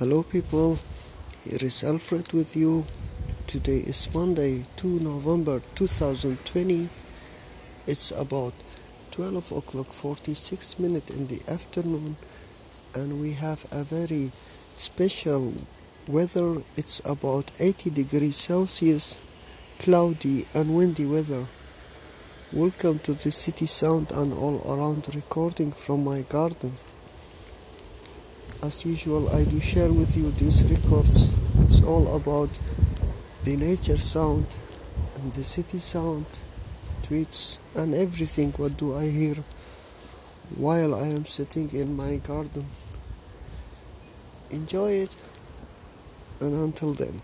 Hello, people. Here is Alfred with you. Today is Monday, 2 November 2020. It's about 12 o'clock 46 minutes in the afternoon, and we have a very special weather. It's about 80 degrees Celsius, cloudy and windy weather. Welcome to the city sound and all around recording from my garden. As usual, I do share with you these records. It's all about the nature sound and the city sound, tweets, and everything. What do I hear while I am sitting in my garden? Enjoy it, and until then.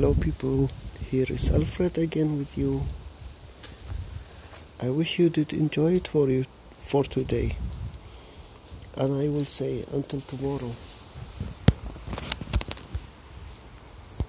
Hello people, here is Alfred again with you. I wish you did enjoy it for you for today. And I will say until tomorrow.